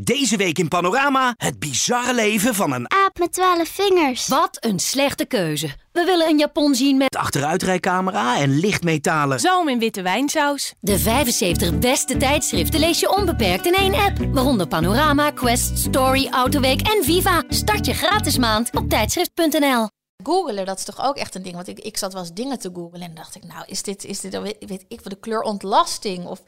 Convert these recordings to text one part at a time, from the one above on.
Deze week in Panorama het bizarre leven van een Aap met twaalf vingers. Wat een slechte keuze. We willen een Japon zien met achteruitrijcamera en lichtmetalen. Zalm in witte wijnsaus. de 75 beste tijdschriften lees je onbeperkt in één app. Waaronder Panorama, Quest, Story, Autoweek en Viva. Start je gratis maand op tijdschrift.nl. Googelen, dat is toch ook echt een ding. Want ik, ik zat wel eens dingen te googelen en dacht ik, nou, is dit, is dit, weet, weet ik voor de kleur ontlasting? Of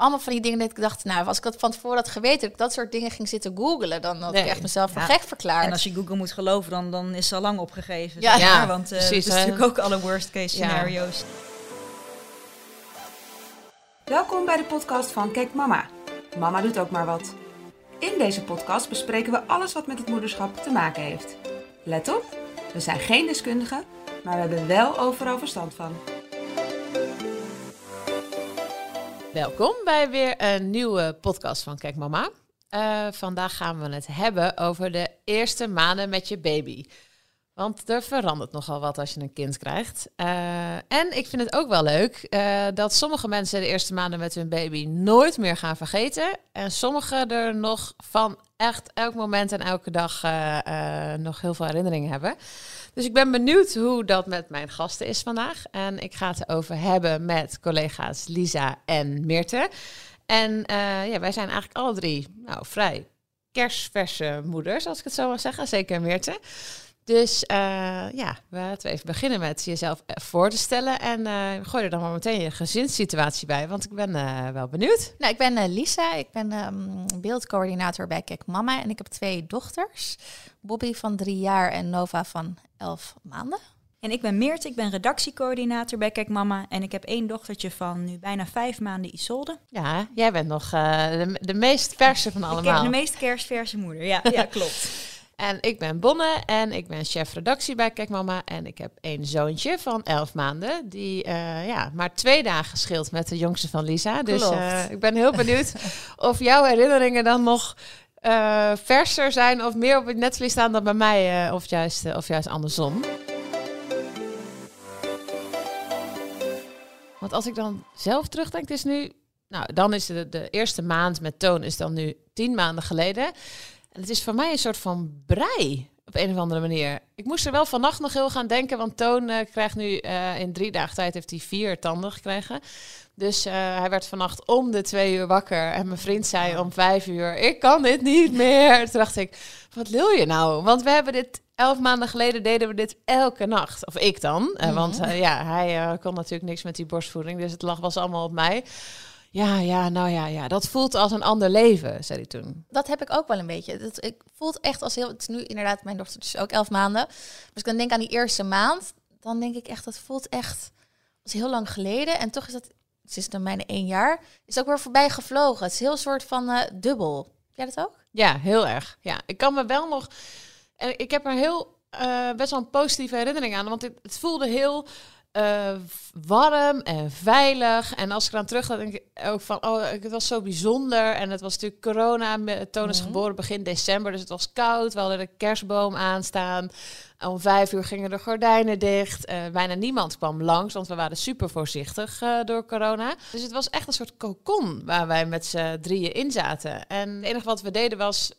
allemaal van die dingen dat ik dacht, nou, als ik dat van tevoren had geweten, dat ik dat soort dingen ging zitten googelen, dan had ik echt mezelf voor ja. gek verklaard. En als je Google moet geloven, dan, dan is ze al lang opgegeven. Ja. zeg maar, Ja, want eh precies, dat is natuurlijk ook alle worst case Ja. scenario's. Welkom bij de podcast van Kijk Mama. Mama doet ook maar wat. In deze podcast bespreken we alles wat met het moederschap te maken heeft. Let op, we zijn geen deskundigen, maar we hebben wel overal verstand van. Welkom bij weer een nieuwe podcast van Kijk Mama. Eh, vandaag gaan we het hebben over de eerste maanden met je baby. Want er verandert nogal wat als je een kind krijgt. Eh, en ik vind het ook wel leuk eh, dat sommige mensen de eerste maanden met hun baby nooit meer gaan vergeten. En sommigen er nog van echt elk moment en elke dag nog heel veel herinneringen hebben. Dus ik ben benieuwd hoe dat met mijn gasten is vandaag. En ik ga het erover hebben met collega's Lisa en Meerte. En eh, ja, wij zijn eigenlijk alle drie nou, vrij kerstverse moeders, als ik het zo mag zeggen. Zeker Meerte. Dus eh, ja, laten we even beginnen met jezelf eh, voor te stellen. En eh gooi er dan maar meteen je gezinssituatie bij, want ik ben eh, wel benieuwd. Nou, ik ben eh, Lisa, ik ben ehm, beeldcoördinator bij Kijk Mama en ik heb twee dochters. Bobby van drie jaar en Nova van elf maanden. En ik ben Meert, ik ben redactiecoördinator bij Kijk Mama. En ik heb één dochtertje van nu bijna vijf maanden Isolde. Ja, jij bent nog eh, de, de meest verse van Ik allemaal. ben de meest kerstverse moeder. Ja, ja klopt. En ik ben Bonne en ik ben chef redactie bij Kijk Mama. En ik heb een zoontje van 11 maanden. Die eh, ja, maar twee dagen scheelt met de jongste van Lisa. Dus eh, ik ben heel benieuwd of jouw herinneringen dan nog eh, verser zijn of meer op het netvlies staan dan bij mij. of, juist, of juist andersom. Want als ik dan zelf terugdenk, het is nu... Nou, dan is de, de eerste maand met Toon is dan nu tien maanden geleden. En het is voor mij een soort van brei op een of andere manier. Ik moest er wel vannacht nog heel gaan denken, want Toon eh, krijgt nu eh, in drie dagen tijd heeft hij vier tanden gekregen. Dus eh, hij werd vannacht om de twee uur wakker en mijn vriend zei om vijf uur, ik kan dit niet meer. Toen dacht ik, wat wil je nou? Want we hebben dit elf maanden geleden deden we dit elke nacht. Of ik dan, want eh, ja, hij kon natuurlijk niks met die borstvoeding, dus het lag was allemaal op mij. Ja, ja, nou ja, ja, dat voelt als een ander leven, zei hij toen. Dat heb ik ook wel een beetje. Dat, ik voelt echt als heel. Het is nu inderdaad, mijn dochter is ook elf maanden. Als ik dan denk aan die eerste maand, dan denk ik echt, dat voelt echt als heel lang geleden. En toch is dat, het is dan bijna één jaar, is ook weer voorbij gevlogen. Het is heel soort van eh, dubbel. Jij dat ook? Ja, heel erg. Ja, ik kan me wel nog. En ik heb er heel eh, best wel een positieve herinnering aan. Want het, het voelde heel eh, warm en veilig. En als ik dan terug ga, denk ik ook van, oh, het was zo bijzonder. En het was natuurlijk corona. Toon is Mhm. geboren begin december, dus het was koud. We hadden de kerstboom aanstaan. Om vijf uur gingen de gordijnen dicht. Eh, bijna niemand kwam langs, want we waren super voorzichtig eh, door corona. Dus het was echt een soort cocon waar wij met z'n drieën in zaten. En het enige wat we deden was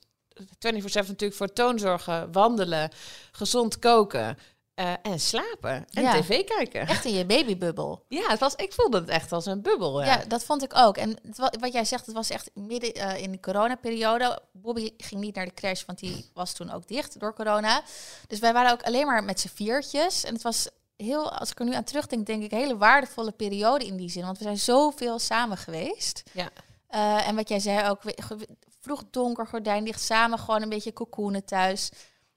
24-7 natuurlijk voor toonzorgen, wandelen, gezond koken eh, en slapen. En Ja. tv kijken. Echt in je babybubbel. Ja, het was, ik voelde het echt als een bubbel. Ja. Ja, dat vond ik ook. En het wat jij zegt, het was echt midden eh, in de coronaperiode. Bobby ging niet naar de crash, want die was toen ook dicht door corona. Dus wij waren ook alleen maar met z'n viertjes. En het was heel, als ik er nu aan terugdenk, denk ik een hele waardevolle periode in die zin. Want we zijn zoveel samen geweest. Ja. Eh, en wat jij zei ook, vroeg donker, gordijn dicht, samen gewoon een beetje cocoonen thuis.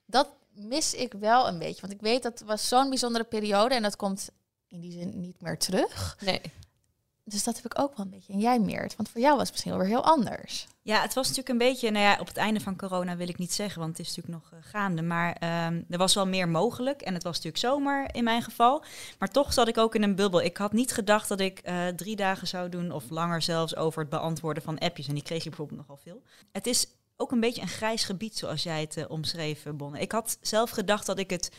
Dat mis ik wel een beetje. Want ik weet dat was zo'n bijzondere periode en dat komt in die zin niet meer terug. Nee. Dus dat heb ik ook wel een beetje. En jij Meert, want voor jou was het misschien wel weer heel anders. Ja, het was natuurlijk een beetje, nou ja, op het einde van corona wil ik niet zeggen, want het is natuurlijk nog eh, gaande. Maar ehm, er was wel meer mogelijk en het was natuurlijk zomer in mijn geval. Maar toch zat ik ook in een bubbel. Ik had niet gedacht dat ik eh, drie dagen zou doen of langer zelfs over het beantwoorden van appjes. En die kreeg ik bijvoorbeeld nogal veel. Het is ook een beetje een grijs gebied zoals jij het eh, omschreef, eh, Bonne. Ik had zelf gedacht dat ik het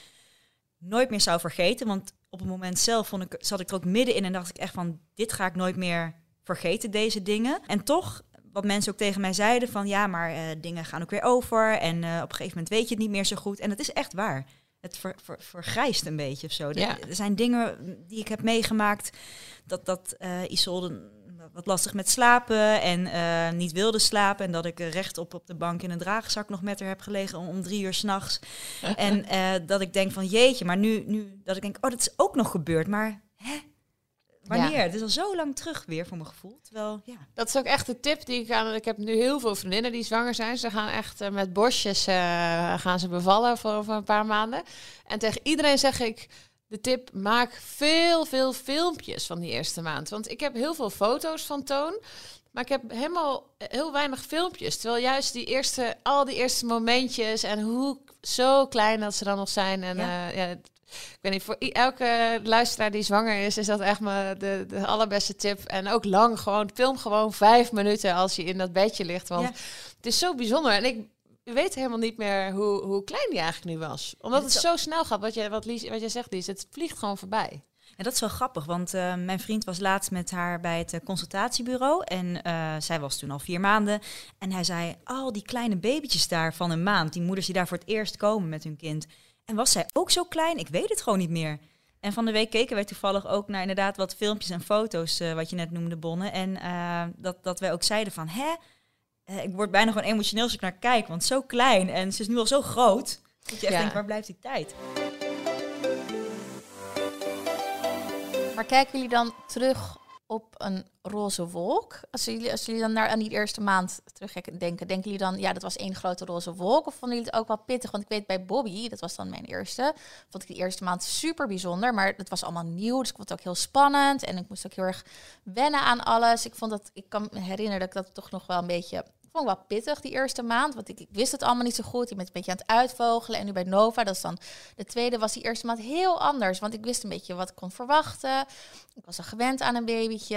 nooit meer zou vergeten. Want op het moment zelf vond ik, zat ik er ook middenin en dacht ik echt van, dit ga ik nooit meer vergeten, deze dingen. En toch wat mensen ook tegen mij zeiden van ja, maar eh, dingen gaan ook weer over en op een gegeven moment weet je het niet meer zo goed. En dat is echt waar. Het ver, ver- vergrijst een beetje of zo. Er- Ja. Er zijn dingen die ik heb meegemaakt dat, dat eh Isolde wat lastig met slapen en eh, niet wilde slapen. En dat ik eh, rechtop op de bank in een draagzak nog met haar heb gelegen om, om drie uur s'nachts. en eh, dat ik denk van jeetje, maar nu, nu dat ik denk, oh dat is ook nog gebeurd. Maar hè? Wanneer? Het is al zo lang terug weer voor mijn gevoel. Terwijl, ja. Dat is ook echt de tip die ik aan. Ik heb nu heel veel vriendinnen die zwanger zijn. Ze gaan echt met borstjes eh, gaan ze bevallen voor over een paar maanden. En tegen iedereen zeg ik de tip: maak veel, veel filmpjes van die eerste maand. Want ik heb heel veel foto's van Toon. Maar ik heb helemaal eh, heel weinig filmpjes. Terwijl juist die eerste, al die eerste momentjes en hoe zo klein dat ze dan nog zijn. En Ja. ja. ja, ik weet niet, voor elke luisteraar die zwanger is, is dat echt maar de, de allerbeste tip. En ook lang gewoon, film gewoon vijf minuten als je in dat bedje ligt. Want Ja. het is zo bijzonder. En ik weet helemaal niet meer hoe, hoe klein die eigenlijk nu was. Omdat het zo snel gaat, wat jij, wat Lies, wat jij zegt, Lies. Het vliegt gewoon voorbij. En dat is wel grappig, want eh, mijn vriend was laatst met haar bij het eh, consultatiebureau. En eh, zij was toen al vier maanden. En hij zei, al die kleine babytjes daar van een maand, die moeders die daar voor het eerst komen met hun kind. En was zij ook zo klein? Ik weet het gewoon niet meer. En van de week keken wij toevallig ook naar inderdaad wat filmpjes en foto's, wat je net noemde, Bonne. En dat, dat wij ook zeiden van, hè, ik word bijna gewoon emotioneel als ik naar kijk, want zo klein en ze is nu al zo groot. Dat je echt Ja. denkt, waar blijft die tijd? Maar kijken jullie dan terug op een roze wolk? Als jullie, als jullie dan naar aan die eerste maand terugdenken, denken jullie dan, ja, dat was één grote roze wolk? Of vonden jullie het ook wel pittig? Want ik weet bij Bobby, dat was dan mijn eerste, vond ik die eerste maand super bijzonder. Maar het was allemaal nieuw, dus ik vond het ook heel spannend. En ik moest ook heel erg wennen aan alles. Ik vond dat, ik kan me herinneren dat ik dat toch nog wel een beetje vond ik wel pittig die eerste maand, want ik, ik wist het allemaal niet zo goed. Je bent een beetje aan het uitvogelen. En nu bij Nova, dat is dan de tweede, was die eerste maand heel anders. Want ik wist een beetje wat ik kon verwachten. Ik was al gewend aan een babytje.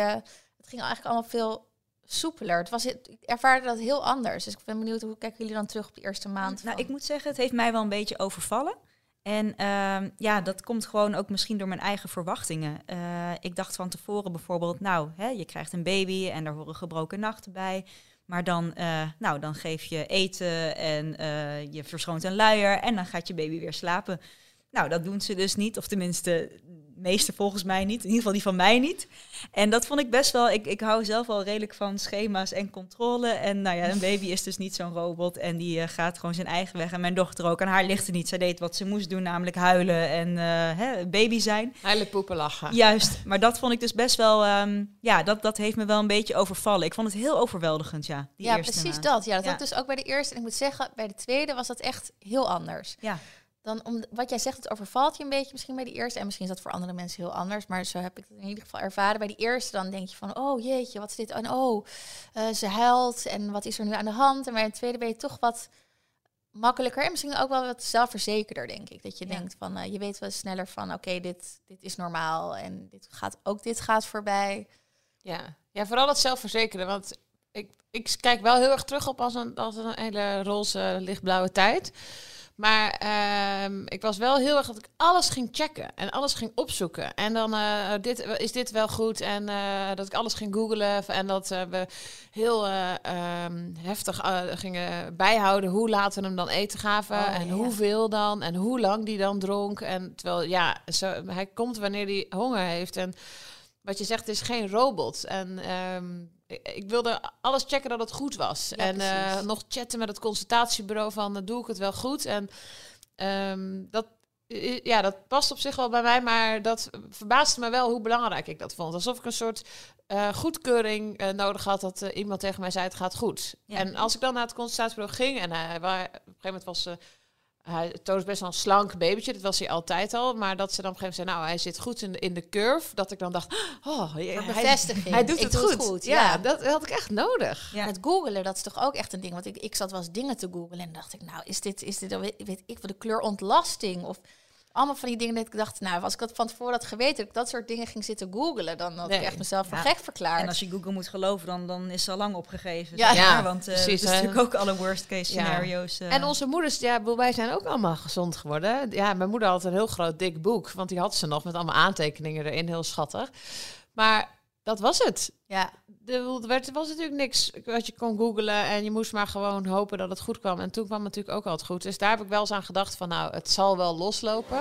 Het ging eigenlijk allemaal veel soepeler. Het was, ik ervaarde dat heel anders. Dus ik ben benieuwd, hoe kijken jullie dan terug op die eerste maand? Nou, van- ik moet zeggen, het heeft mij wel een beetje overvallen. En ehm, ja, dat komt gewoon ook misschien door mijn eigen verwachtingen. Eh, ik dacht van tevoren bijvoorbeeld, nou, hè, je krijgt een baby en daar horen gebroken nachten bij. Maar dan, eh, nou, dan geef je eten en eh, je verschoont een luier en dan gaat je baby weer slapen. Nou, dat doen ze dus niet, of tenminste, meeste volgens mij niet. In ieder geval die van mij niet. En dat vond ik best wel. Ik, ik hou zelf wel redelijk van schema's en controle. En nou ja, een baby is dus niet zo'n robot. En die eh, gaat gewoon zijn eigen weg. En mijn dochter ook. Aan haar ligt het niet. Zij deed wat ze moest doen, namelijk huilen en eh, hè, baby zijn. Huilen, poepen, lachen. Juist. Maar dat vond ik dus best wel. ehm, ja, dat, dat heeft me wel een beetje overvallen. Ik vond het heel overweldigend, ja. Die ja, eerste precies maand. dat. Ja, dat Ja. had ik dus ook bij de eerste. En ik moet zeggen, bij de tweede was dat echt heel anders. Ja. Dan om wat jij zegt, het overvalt je een beetje misschien bij die eerste. En misschien is dat voor andere mensen heel anders. Maar zo heb ik het in ieder geval ervaren. Bij die eerste dan denk je van, oh jeetje, wat is dit? En oh, eh, ze huilt. En wat is er nu aan de hand? En bij een tweede ben je toch wat makkelijker. En misschien ook wel wat zelfverzekerder, denk ik. Dat je Ja. denkt van, eh, je weet wel sneller van, oké, dit, dit is normaal. En dit gaat, ook dit gaat voorbij. Ja. ja, vooral het zelfverzekeren. Want ik, ik kijk wel heel erg terug op als een, als een hele roze, lichtblauwe tijd. Maar ehm, ik was wel heel erg dat ik alles ging checken en alles ging opzoeken. En dan eh, dit, is dit wel goed? En eh, dat ik alles ging googlen. En dat eh, we heel eh, ehm, heftig gingen bijhouden hoe laat we hem dan eten gaven. Oh, en ja. hoeveel dan. En hoe lang die dan dronk. En terwijl, ja, zo, hij komt wanneer hij honger heeft. En wat je zegt, is geen robot. En ehm, ik, wilde alles checken dat het goed was. Ja, en eh, nog chatten met het consultatiebureau van, eh, doe ik het wel goed? En ehm, dat, ja, dat past op zich wel bij mij, maar dat verbaasde me wel hoe belangrijk ik dat vond. Alsof ik een soort eh, goedkeuring nodig had dat iemand tegen mij zei, het gaat goed. Ja. En als ik dan naar het consultatiebureau ging en hij, waar, op een gegeven moment was... hij toont best wel een slank babytje, dat was hij altijd al. Maar dat ze dan op een gegeven moment zei, nou, hij zit goed in de, in de curve. Dat ik dan dacht, oh, Voor hij, bevestiging. hij doet het doe goed. het goed, Ja, ja. dat had ik echt nodig. Ja. Met googelen, dat is toch ook echt een ding. Want ik, ik zat wel eens dingen te googelen en dacht ik, nou, is dit, is dit, weet, weet ik wat, de kleur ontlasting? Of allemaal van die dingen dat ik dacht, nou, als ik dat van tevoren had geweten, dat ik dat soort dingen ging zitten googelen, dan had Nee. ik echt mezelf voor Ja. gek verklaard. En als je Google moet geloven, dan, dan is ze al lang opgegeven. Ja. Ja, want eh precies, dat is natuurlijk ook alle worst case Ja. scenario's. eh. En onze moeders, ja, bedoel, wij zijn ook allemaal gezond geworden. Ja, mijn moeder had een heel groot dik boek, want die had ze nog met allemaal aantekeningen erin, heel schattig. Maar dat was het. Ja, Er werd- er was natuurlijk niks wat je kon googlen en je moest maar gewoon hopen dat het goed kwam. En toen kwam het natuurlijk ook altijd goed. Dus daar heb ik wel eens aan gedacht van nou, het zal wel loslopen.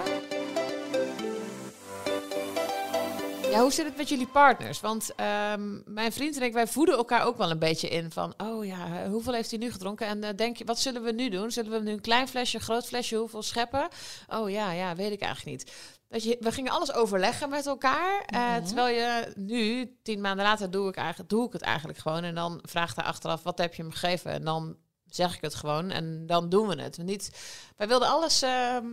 Ja, hoe zit het met jullie partners? Want ehm, mijn vriend en ik, wij voeden elkaar ook wel een beetje in van, oh ja, hoeveel heeft hij nu gedronken? En eh, denk je, wat zullen we nu doen? Zullen we nu een klein flesje, groot flesje, hoeveel scheppen? Oh ja, ja, weet ik eigenlijk niet. Dat je, we gingen alles overleggen met elkaar. eh, terwijl je nu, tien maanden later, doe ik, eigenlijk, doe ik het eigenlijk gewoon. En dan vraagt hij achteraf, wat heb je hem gegeven? En dan zeg ik het gewoon en dan doen we het. Niet, wij wilden alles ehm,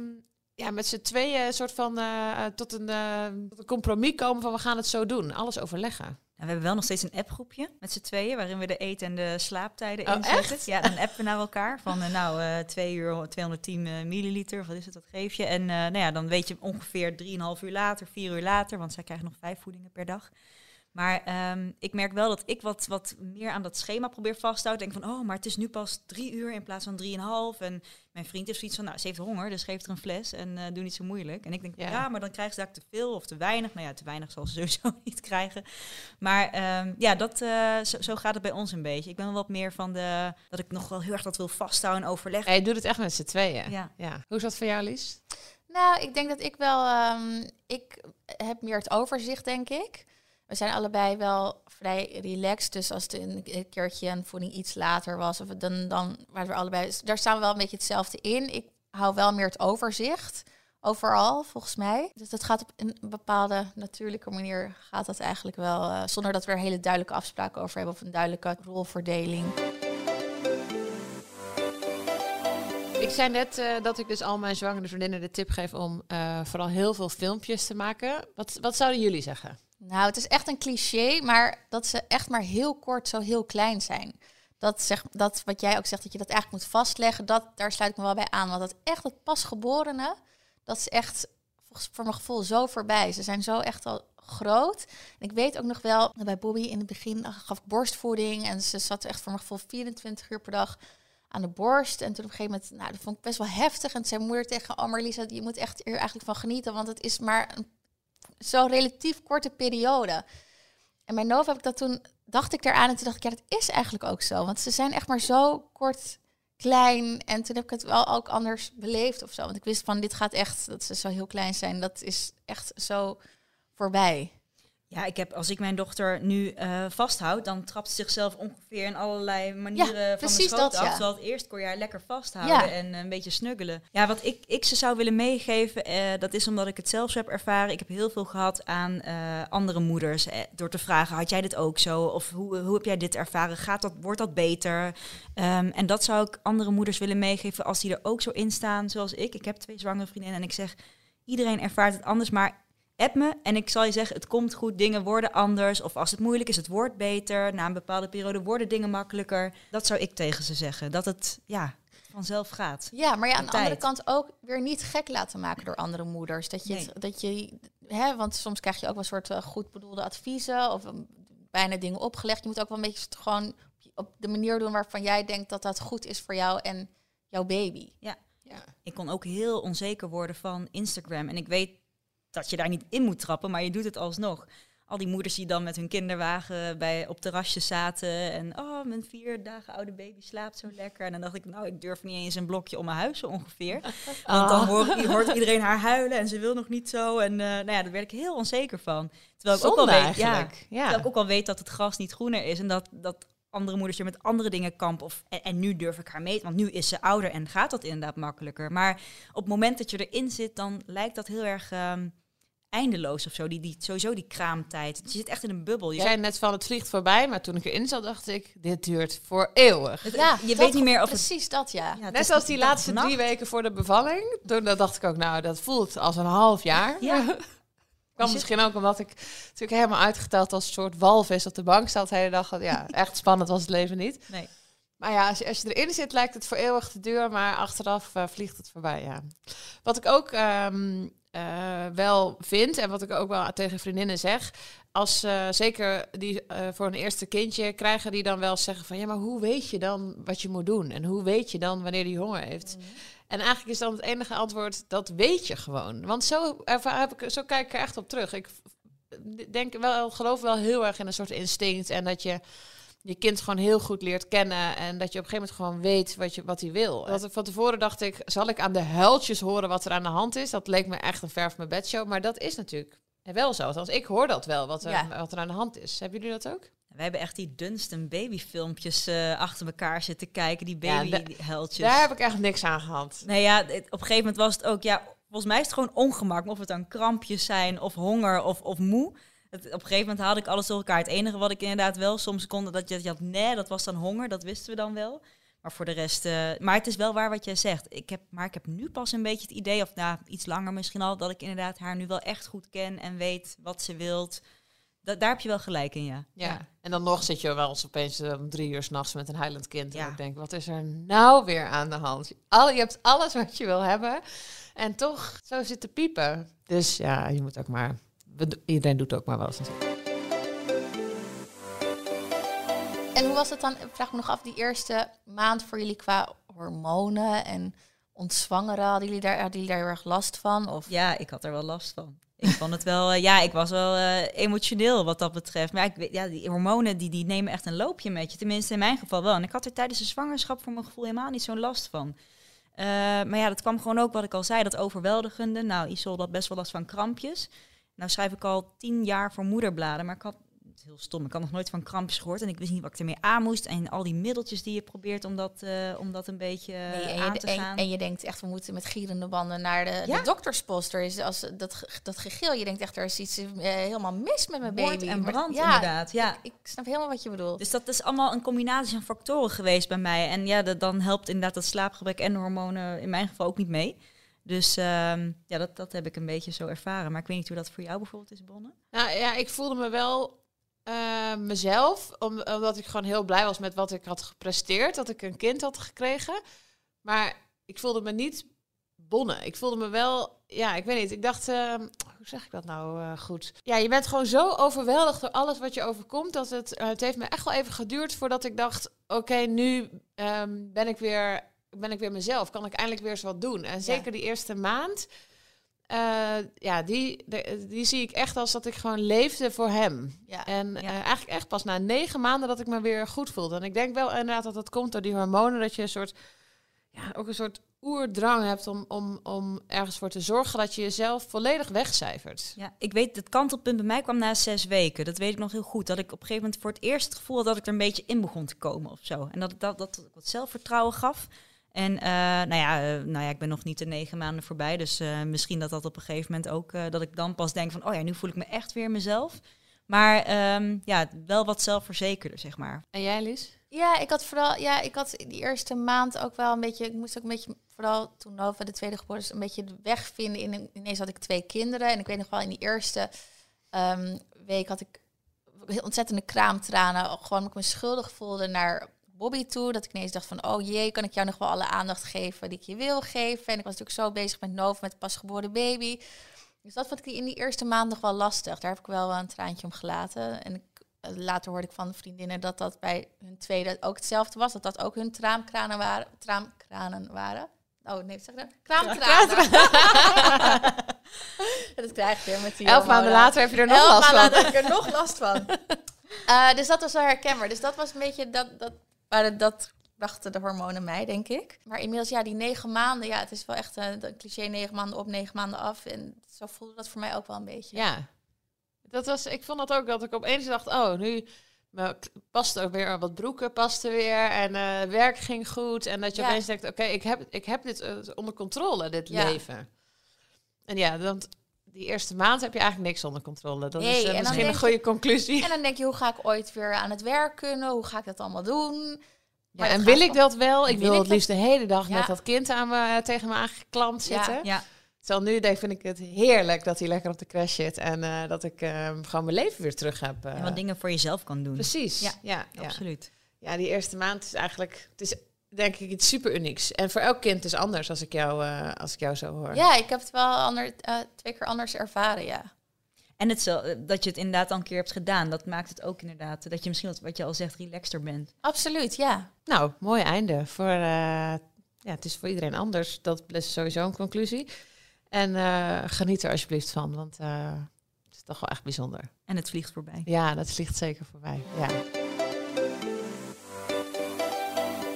ja, met z'n tweeën soort van eh, tot, een, eh, tot een compromis komen van we gaan het zo doen. Alles overleggen. Nou, we hebben wel nog steeds een appgroepje met z'n tweeën, waarin we de eet- en de slaaptijden Oh, inzetten. Ja, dan appen we naar elkaar van, eh, nou, eh twee uur 210 eh, milliliter, of wat is het, wat geef je? En nou ja, dan weet je ongeveer 3,5 uur later, 4 uur later, want zij krijgen nog vijf voedingen per dag. Maar ehm, ik merk wel dat ik wat, wat meer aan dat schema probeer vast te houden. Denk van, oh, maar het is nu pas drie uur in plaats van drieënhalf. En mijn vriend heeft zoiets van, nou, ze heeft honger, dus geef er een fles en eh, doe niet zo moeilijk. En ik denk, Ja. ja, maar dan krijgt ze daar te veel of te weinig. Nou ja, te weinig zal ze sowieso niet krijgen. Maar ehm, ja, dat, eh, zo, zo gaat het bij ons een beetje. Ik ben wel wat meer van de, dat ik nog wel heel erg dat wil vasthouden en overleggen. Hey, je doet het echt met z'n tweeën. Ja. ja. Hoe is dat voor jou, Lies? Nou, ik denk dat ik wel. ehm, ik heb meer het overzicht, denk ik. We zijn allebei wel vrij relaxed. Dus als het een, keertje een voeding iets later was, of dan, dan waren we allebei. dus daar staan we wel een beetje hetzelfde in. Ik hou wel meer het overzicht. Overal, volgens mij. Dus dat gaat op een bepaalde natuurlijke manier gaat dat eigenlijk wel. eh, zonder dat we er hele duidelijke afspraken over hebben of een duidelijke rolverdeling. Ik zei net eh, dat ik dus al mijn zwangere vriendinnen de tip geef om eh, vooral heel veel filmpjes te maken. Wat, wat zouden jullie zeggen? Nou, het is echt een cliché, maar dat ze echt maar heel kort zo heel klein zijn. Dat, zeg, dat wat jij ook zegt, dat je dat eigenlijk moet vastleggen, dat, daar sluit ik me wel bij aan. Want dat echt het pasgeborene, dat is echt voor mijn gevoel zo voorbij. Ze zijn zo echt al groot. En ik weet ook nog wel, dat bij Bobby in het begin gaf ik borstvoeding. En ze zat echt voor mijn gevoel 24 uur per dag aan de borst. En toen op een gegeven moment, nou, dat vond ik best wel heftig. En mijn moeder tegen, oh Marlisa, je moet echt er eigenlijk van genieten. Want het is maar een zo'n relatief korte periode. En bij Nova heb ik dat toen, dacht ik eraan en toen dacht ik, ja, dat is eigenlijk ook zo. Want ze zijn echt maar zo kort klein. En toen heb ik het wel ook anders beleefd of zo. Want ik wist van, dit gaat echt, dat ze zo heel klein zijn, dat is echt zo voorbij. Ja, ik heb, als ik mijn dochter nu eh, vasthoud, dan trapt ze zichzelf ongeveer in allerlei manieren van precies de schoot dat, af. ja. Terwijl het eerst kon je haar lekker vasthouden Ja. en een beetje snuggelen. Ja, wat ik, ik ze zou willen meegeven, eh, dat is omdat ik het zelf heb ervaren. Ik heb heel veel gehad aan eh, andere moeders. eh, door te vragen, had jij dit ook zo? Of hoe, hoe heb jij dit ervaren? Gaat dat, wordt dat beter? Ehm, en dat zou ik andere moeders willen meegeven als die er ook zo in staan zoals ik. Ik heb twee zwangere vriendinnen en ik zeg, iedereen ervaart het anders, maar app me en ik zal je zeggen, het komt goed, dingen worden anders. Of als het moeilijk is, het wordt beter. Na een bepaalde periode worden dingen makkelijker. Dat zou ik tegen ze zeggen. Dat het, ja, vanzelf gaat. Ja, maar ja, aan De de andere kant ook weer niet gek laten maken door andere moeders. Dat je, het- dat je hè, want soms krijg je ook wel een soort eh, goed bedoelde adviezen of um, bijna dingen opgelegd. Je moet ook wel een beetje het gewoon op de manier doen waarvan jij denkt dat dat goed is voor jou en jouw baby. Ja. Ik kon ook heel onzeker worden van Instagram. En ik weet dat je daar niet in moet trappen, maar je doet het alsnog. Al die moeders die dan met hun kinderwagen bij, op terrasjes zaten. En oh, mijn vier dagen oude baby slaapt zo lekker. En dan dacht ik, nou, ik durf niet eens een blokje om mijn huis zo ongeveer. Want dan hoort, je hoort iedereen haar huilen en ze wil nog niet zo. En eh, nou ja, daar werd ik heel onzeker van. Terwijl ik ook wel weet, ja, eigenlijk. Ja. Terwijl ik ook wel weet dat het gras niet groener is. En dat, dat andere moeders er met andere dingen kampen. Of, en, en nu durf ik haar mee, want nu is ze ouder en gaat dat inderdaad makkelijker. Maar op het moment dat je erin zit, dan lijkt dat heel erg ehm, eindeloos of zo. Die, die, sowieso die kraamtijd. Je zit echt in een bubbel. Je, zei net van het vliegt voorbij, maar toen ik erin zat, dacht ik, dit duurt voor eeuwig. het- Ja, je weet niet meer of het... Precies dat, ja. Net zoals die laatste nacht. drie weken voor de bevalling. Toen dat dacht ik ook, nou, dat voelt als een half jaar. Ja. Kan zit- misschien ook omdat ik natuurlijk helemaal uitgeteld als een soort walvis op de bank zat de hele dag. Ja, echt spannend was het leven niet. Nee. Maar ja, als je, als je erin zit, lijkt het voor eeuwig te duur, maar achteraf eh, vliegt het voorbij. Ja. Wat ik ook ehm, eh, wel vind en wat ik ook wel tegen vriendinnen zeg, als eh, zeker die eh, voor een eerste kindje krijgen die dan wel zeggen van ja, maar hoe weet je dan wat je moet doen en hoe weet je dan wanneer die honger heeft? En eigenlijk is dan het enige antwoord dat weet je gewoon, want zo ervaar- heb ik, zo kijk ik er echt op terug. Ik denk wel, geloof wel heel erg in een soort instinct. En dat je je kind gewoon heel goed leert kennen. En dat je op een gegeven moment gewoon weet wat, je, wat hij wil. Dat, van tevoren dacht ik, zal ik aan de huiltjes horen wat er aan de hand is? Dat leek me echt een verf mijn bedshow. Maar dat is natuurlijk wel zo. Althans, ik hoor dat wel, wat er, Ja. wat er aan de hand is. Hebben jullie dat ook? We hebben echt die Dunstan babyfilmpjes eh achter elkaar zitten kijken, die Ja, da- babyheldjes. Daar heb ik echt niks aan gehad. Nee, ja, het- op een gegeven moment was het ook, ja, volgens mij is het gewoon ongemak. Of het dan krampjes zijn, of honger, of, of moe. Het, op een gegeven moment haalde ik alles door elkaar. Het enige wat ik inderdaad wel soms kon, dat je, dat je had, nee, dat was dan honger, dat wisten we dan wel. Maar voor de rest, eh, maar het is wel waar wat jij zegt. Ik heb, maar ik heb nu pas een beetje het idee, of nou, iets langer misschien al, dat ik inderdaad haar nu wel echt goed ken en weet wat ze wilt. Da- daar heb je wel gelijk in, ja. Ja. En dan nog zit je wel eens opeens eh, om drie uur s'nachts met een huilend kind. Ja. En ik denk, wat is er nou weer aan de hand? Al, je hebt alles wat je wil hebben. En toch zo zitten piepen. Dus ja, je moet ook maar... we Iedereen doet ook maar wel eens natuurlijk. En hoe was het dan, ik vraag me nog af, die eerste maand voor jullie qua hormonen en ontzwangeren? Hadden jullie daar, hadden jullie daar heel erg last van? Of? Ja, ik had er wel last van. Ik vond het wel, eh, ja, ik was wel eh, emotioneel wat dat betreft. Maar ik weet, ja, die hormonen die, die nemen echt een loopje met je. Tenminste, in mijn geval wel. En ik had er tijdens de zwangerschap voor mijn gevoel helemaal niet zo'n last van. Eh, maar ja, dat kwam gewoon ook wat ik al zei, dat overweldigende. Nou, Isol had best wel last van krampjes. Nou schrijf ik al tien jaar voor moederbladen, maar ik had, het is heel stom, ik had nog nooit van krampjes gehoord. En ik wist niet wat ik ermee aan moest. En al die middeltjes die je probeert om dat, eh, om dat een beetje Nee, eh, en, aan je, te en, gaan. en je denkt echt, we moeten met gierende banden naar de, Ja. de dokterspost. Er is als dat, dat gegil, je denkt echt, er is iets eh, helemaal mis met mijn Moord baby. en Maar- brand, ja, inderdaad. Ja. Ik snap helemaal wat je bedoelt. Dus dat is allemaal een combinatie van factoren geweest bij mij. En ja, dat, dan helpt inderdaad dat slaapgebrek en hormonen in mijn geval ook niet mee. Dus ehm, ja, dat, dat heb ik een beetje zo ervaren. Maar ik weet niet hoe dat voor jou bijvoorbeeld is, Bonne. Nou ja, ik voelde me wel eh, mezelf. om- omdat ik gewoon heel blij was met wat ik had gepresteerd. Dat ik een kind had gekregen. Maar ik voelde me niet bonnen. Ik voelde me wel, ja, ik weet niet. Ik dacht, eh, hoe zeg ik dat nou eh, goed? Ja, je bent gewoon zo overweldigd door alles wat je overkomt. Dat het, eh, het heeft me echt wel even geduurd voordat ik dacht, oké, nu ehm, ben ik weer, ben ik weer mezelf. Kan ik eindelijk weer eens wat doen? En zeker die eerste maand. eh, ja, die, de- die zie ik echt als dat ik gewoon leefde voor hem. Ja. En Ja. eh, eigenlijk echt pas na negen maanden dat ik me weer goed voelde. En ik denk wel inderdaad dat dat komt door die hormonen. Dat je een soort, ja, ook een soort oerdrang hebt om, om, om ergens voor te zorgen dat je jezelf volledig wegcijfert. Ja, ik weet, het kantelpunt bij mij kwam na zes weken. Dat weet ik nog heel goed. Dat ik op een gegeven moment voor het eerst het gevoel had dat ik er een beetje in begon te komen of zo. En dat ik dat, dat wat zelfvertrouwen gaf. En eh, nou, ja, eh, nou ja, ik ben nog niet de negen maanden voorbij. Dus eh, misschien dat dat op een gegeven moment ook, eh, dat ik dan pas denk van, oh ja, nu voel ik me echt weer mezelf. Maar ehm, ja, wel wat zelfverzekerder, zeg maar. En jij, Lies? Ja, ik had vooral, ja, ik had die eerste maand ook wel een beetje, ik moest ook een beetje, vooral toen Nova de tweede geboren is, een beetje de weg vinden. In, ineens had ik twee kinderen en ik weet nog wel in die eerste ehm, week had ik heel ontzettende kraamtranen, gewoon omdat ik me schuldig voelde naar Bobby toe. Dat ik ineens dacht van, oh jee, kan ik jou nog wel alle aandacht geven die ik je wil geven? En ik was natuurlijk zo bezig met Nova, met de pasgeboren baby. Dus dat vond ik in die eerste maand nog wel lastig. Daar heb ik wel een traantje om gelaten. En ik, eh, later hoorde ik van vriendinnen dat dat bij hun tweede ook hetzelfde was. Dat dat ook hun traamkranen waren. Traamkranen waren. Oh nee, zeg je nou? Kraamtranen. dat krijg je met die Elf maanden later heb je er nog Elf last maanden van. later heb ik er nog last van. Eh, dus dat was wel herkenbaar. Dus dat was een beetje dat, dat, dat brachten de hormonen mij, denk ik. Maar inmiddels, ja, die negen maanden, ja, het is wel echt een, een cliché negen maanden op, negen maanden af. En zo voelde dat voor mij ook wel een beetje. Ja. Dat was, ik vond dat ook dat ik opeens dacht, oh, nu past er weer wat broeken, paste weer en eh, werk ging goed. En dat je Ja. opeens denkt, oké, ik, heb, ik heb dit eh, onder controle, dit Ja. leven. En ja, dan, die eerste maand heb je eigenlijk niks onder controle. Dat Nee, is eh, dan misschien een goede conclusie. En dan denk je, hoe ga ik ooit weer aan het werk kunnen? Hoe ga ik dat allemaal doen? Ja, en wil ik dat wel? Ik Wil wil ik het liefst de hele dag Ja. met dat kind aan me, tegen me aangeklampt Ja. zitten. Ja, Terwijl nu denk, vind ik het heerlijk dat hij lekker op de crash zit. En eh, dat ik eh, gewoon mijn leven weer terug heb. eh. en wat dingen voor jezelf kan doen. Precies, Ja, ja. ja. Absoluut. Ja, die eerste maand is eigenlijk, het is denk ik iets super unieks. En voor elk kind is anders als ik jou, eh, als ik jou zo hoor. Ja, ik heb het wel ander, eh, twee keer anders ervaren, ja. En het zo, eh, dat je het inderdaad al een keer hebt gedaan, dat maakt het ook inderdaad, dat je misschien, wat, wat je al zegt, relaxter bent. Absoluut, ja. Nou, mooi einde. Voor, eh, ja, het is voor iedereen anders. Dat is sowieso een conclusie. En eh, geniet er alsjeblieft van, want eh, het toch wel echt bijzonder. En het vliegt voorbij. Ja, dat vliegt zeker voorbij. Ja.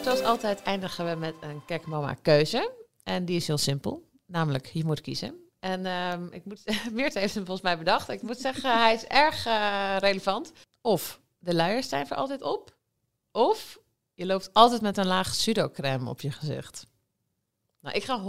Zoals altijd eindigen we met een Kijk Mama keuze. En die is heel simpel. Namelijk, je moet kiezen. En ehm, ik moet, Meerte heeft hem volgens mij bedacht. Ik moet zeggen, hij is erg eh, relevant. Of de luiers zijn voor altijd op. Of je loopt altijd met een laag pseudocrème op je gezicht. Nou, ik ga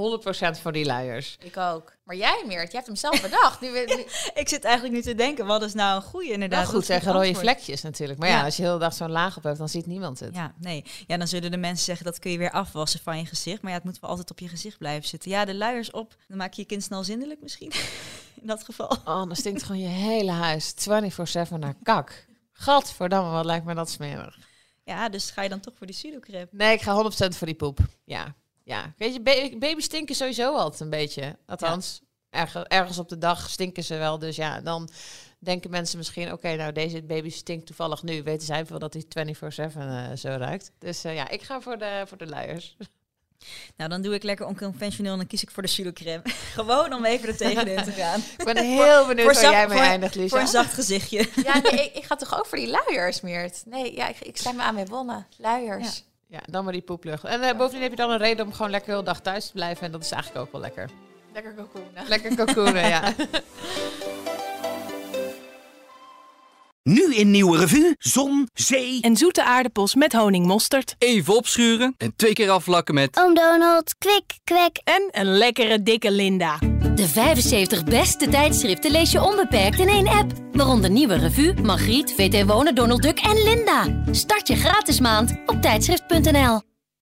100% voor die luiers. Ik ook. Maar jij, Meert, je hebt hem zelf bedacht. Nu, nu- Ik zit eigenlijk nu te denken, wat is nou een goede inderdaad? Nou goed, zeggen rode vlekjes natuurlijk. Maar ja, Ja. als je de hele dag zo'n laag op hebt, dan ziet niemand het. Ja, nee. Ja, dan zullen de mensen zeggen dat kun je weer afwassen van je gezicht. Maar ja, het moet wel altijd op je gezicht blijven zitten. Ja, de luiers op, dan maak je je kind snel zindelijk misschien. In dat geval. Oh, dan stinkt gewoon je hele huis 24-7 naar kak. Gadverdamme, wat lijkt me dat smerig. Ja, dus ga je dan toch voor die pseudocrème? Nee, ik ga 100% voor die poep. Ja, ja. Weet je, ba- baby's stinken sowieso altijd een beetje. Althans, ergens, ergens op de dag stinken ze wel. Dus ja, dan denken mensen misschien... Oké, nou, deze baby stinkt toevallig nu. Weten zij wel dat hij 24-7 eh, zo ruikt. Dus eh, ja, ik ga voor de, voor de luiers. Nou, dan doe ik lekker onconventioneel en dan kies ik voor de pseudocrème. Gewoon om even er tegenin te gaan. Ik ben heel benieuwd waar zacht- jij mee voor- eindigt, Lisa. Voor een zacht gezichtje. ja, nee, ik, ik ga toch ook voor die luiers, Meert? Nee, ja, ik, ik sta me aan mee wonnen. Luiers. Ja, dan maar die poeplucht. En eh, bovendien heb je dan een reden om gewoon lekker heel dag thuis te blijven. En dat is eigenlijk ook wel lekker. Lekker cocoonen. Lekker cocoonen, ja. Nu in Nieuwe Revue, zon, zee En zoete aardappels met honingmosterd. Even opschuren en twee keer afvlakken met... Oom Donald, kwik, kwek. En een lekkere dikke Linda. De 75 beste tijdschriften lees je onbeperkt in één app. Waaronder Nieuwe Revue, Margriet, VT Wonen, Donald Duck en Linda. Start je gratis maand op tijdschrift.nl.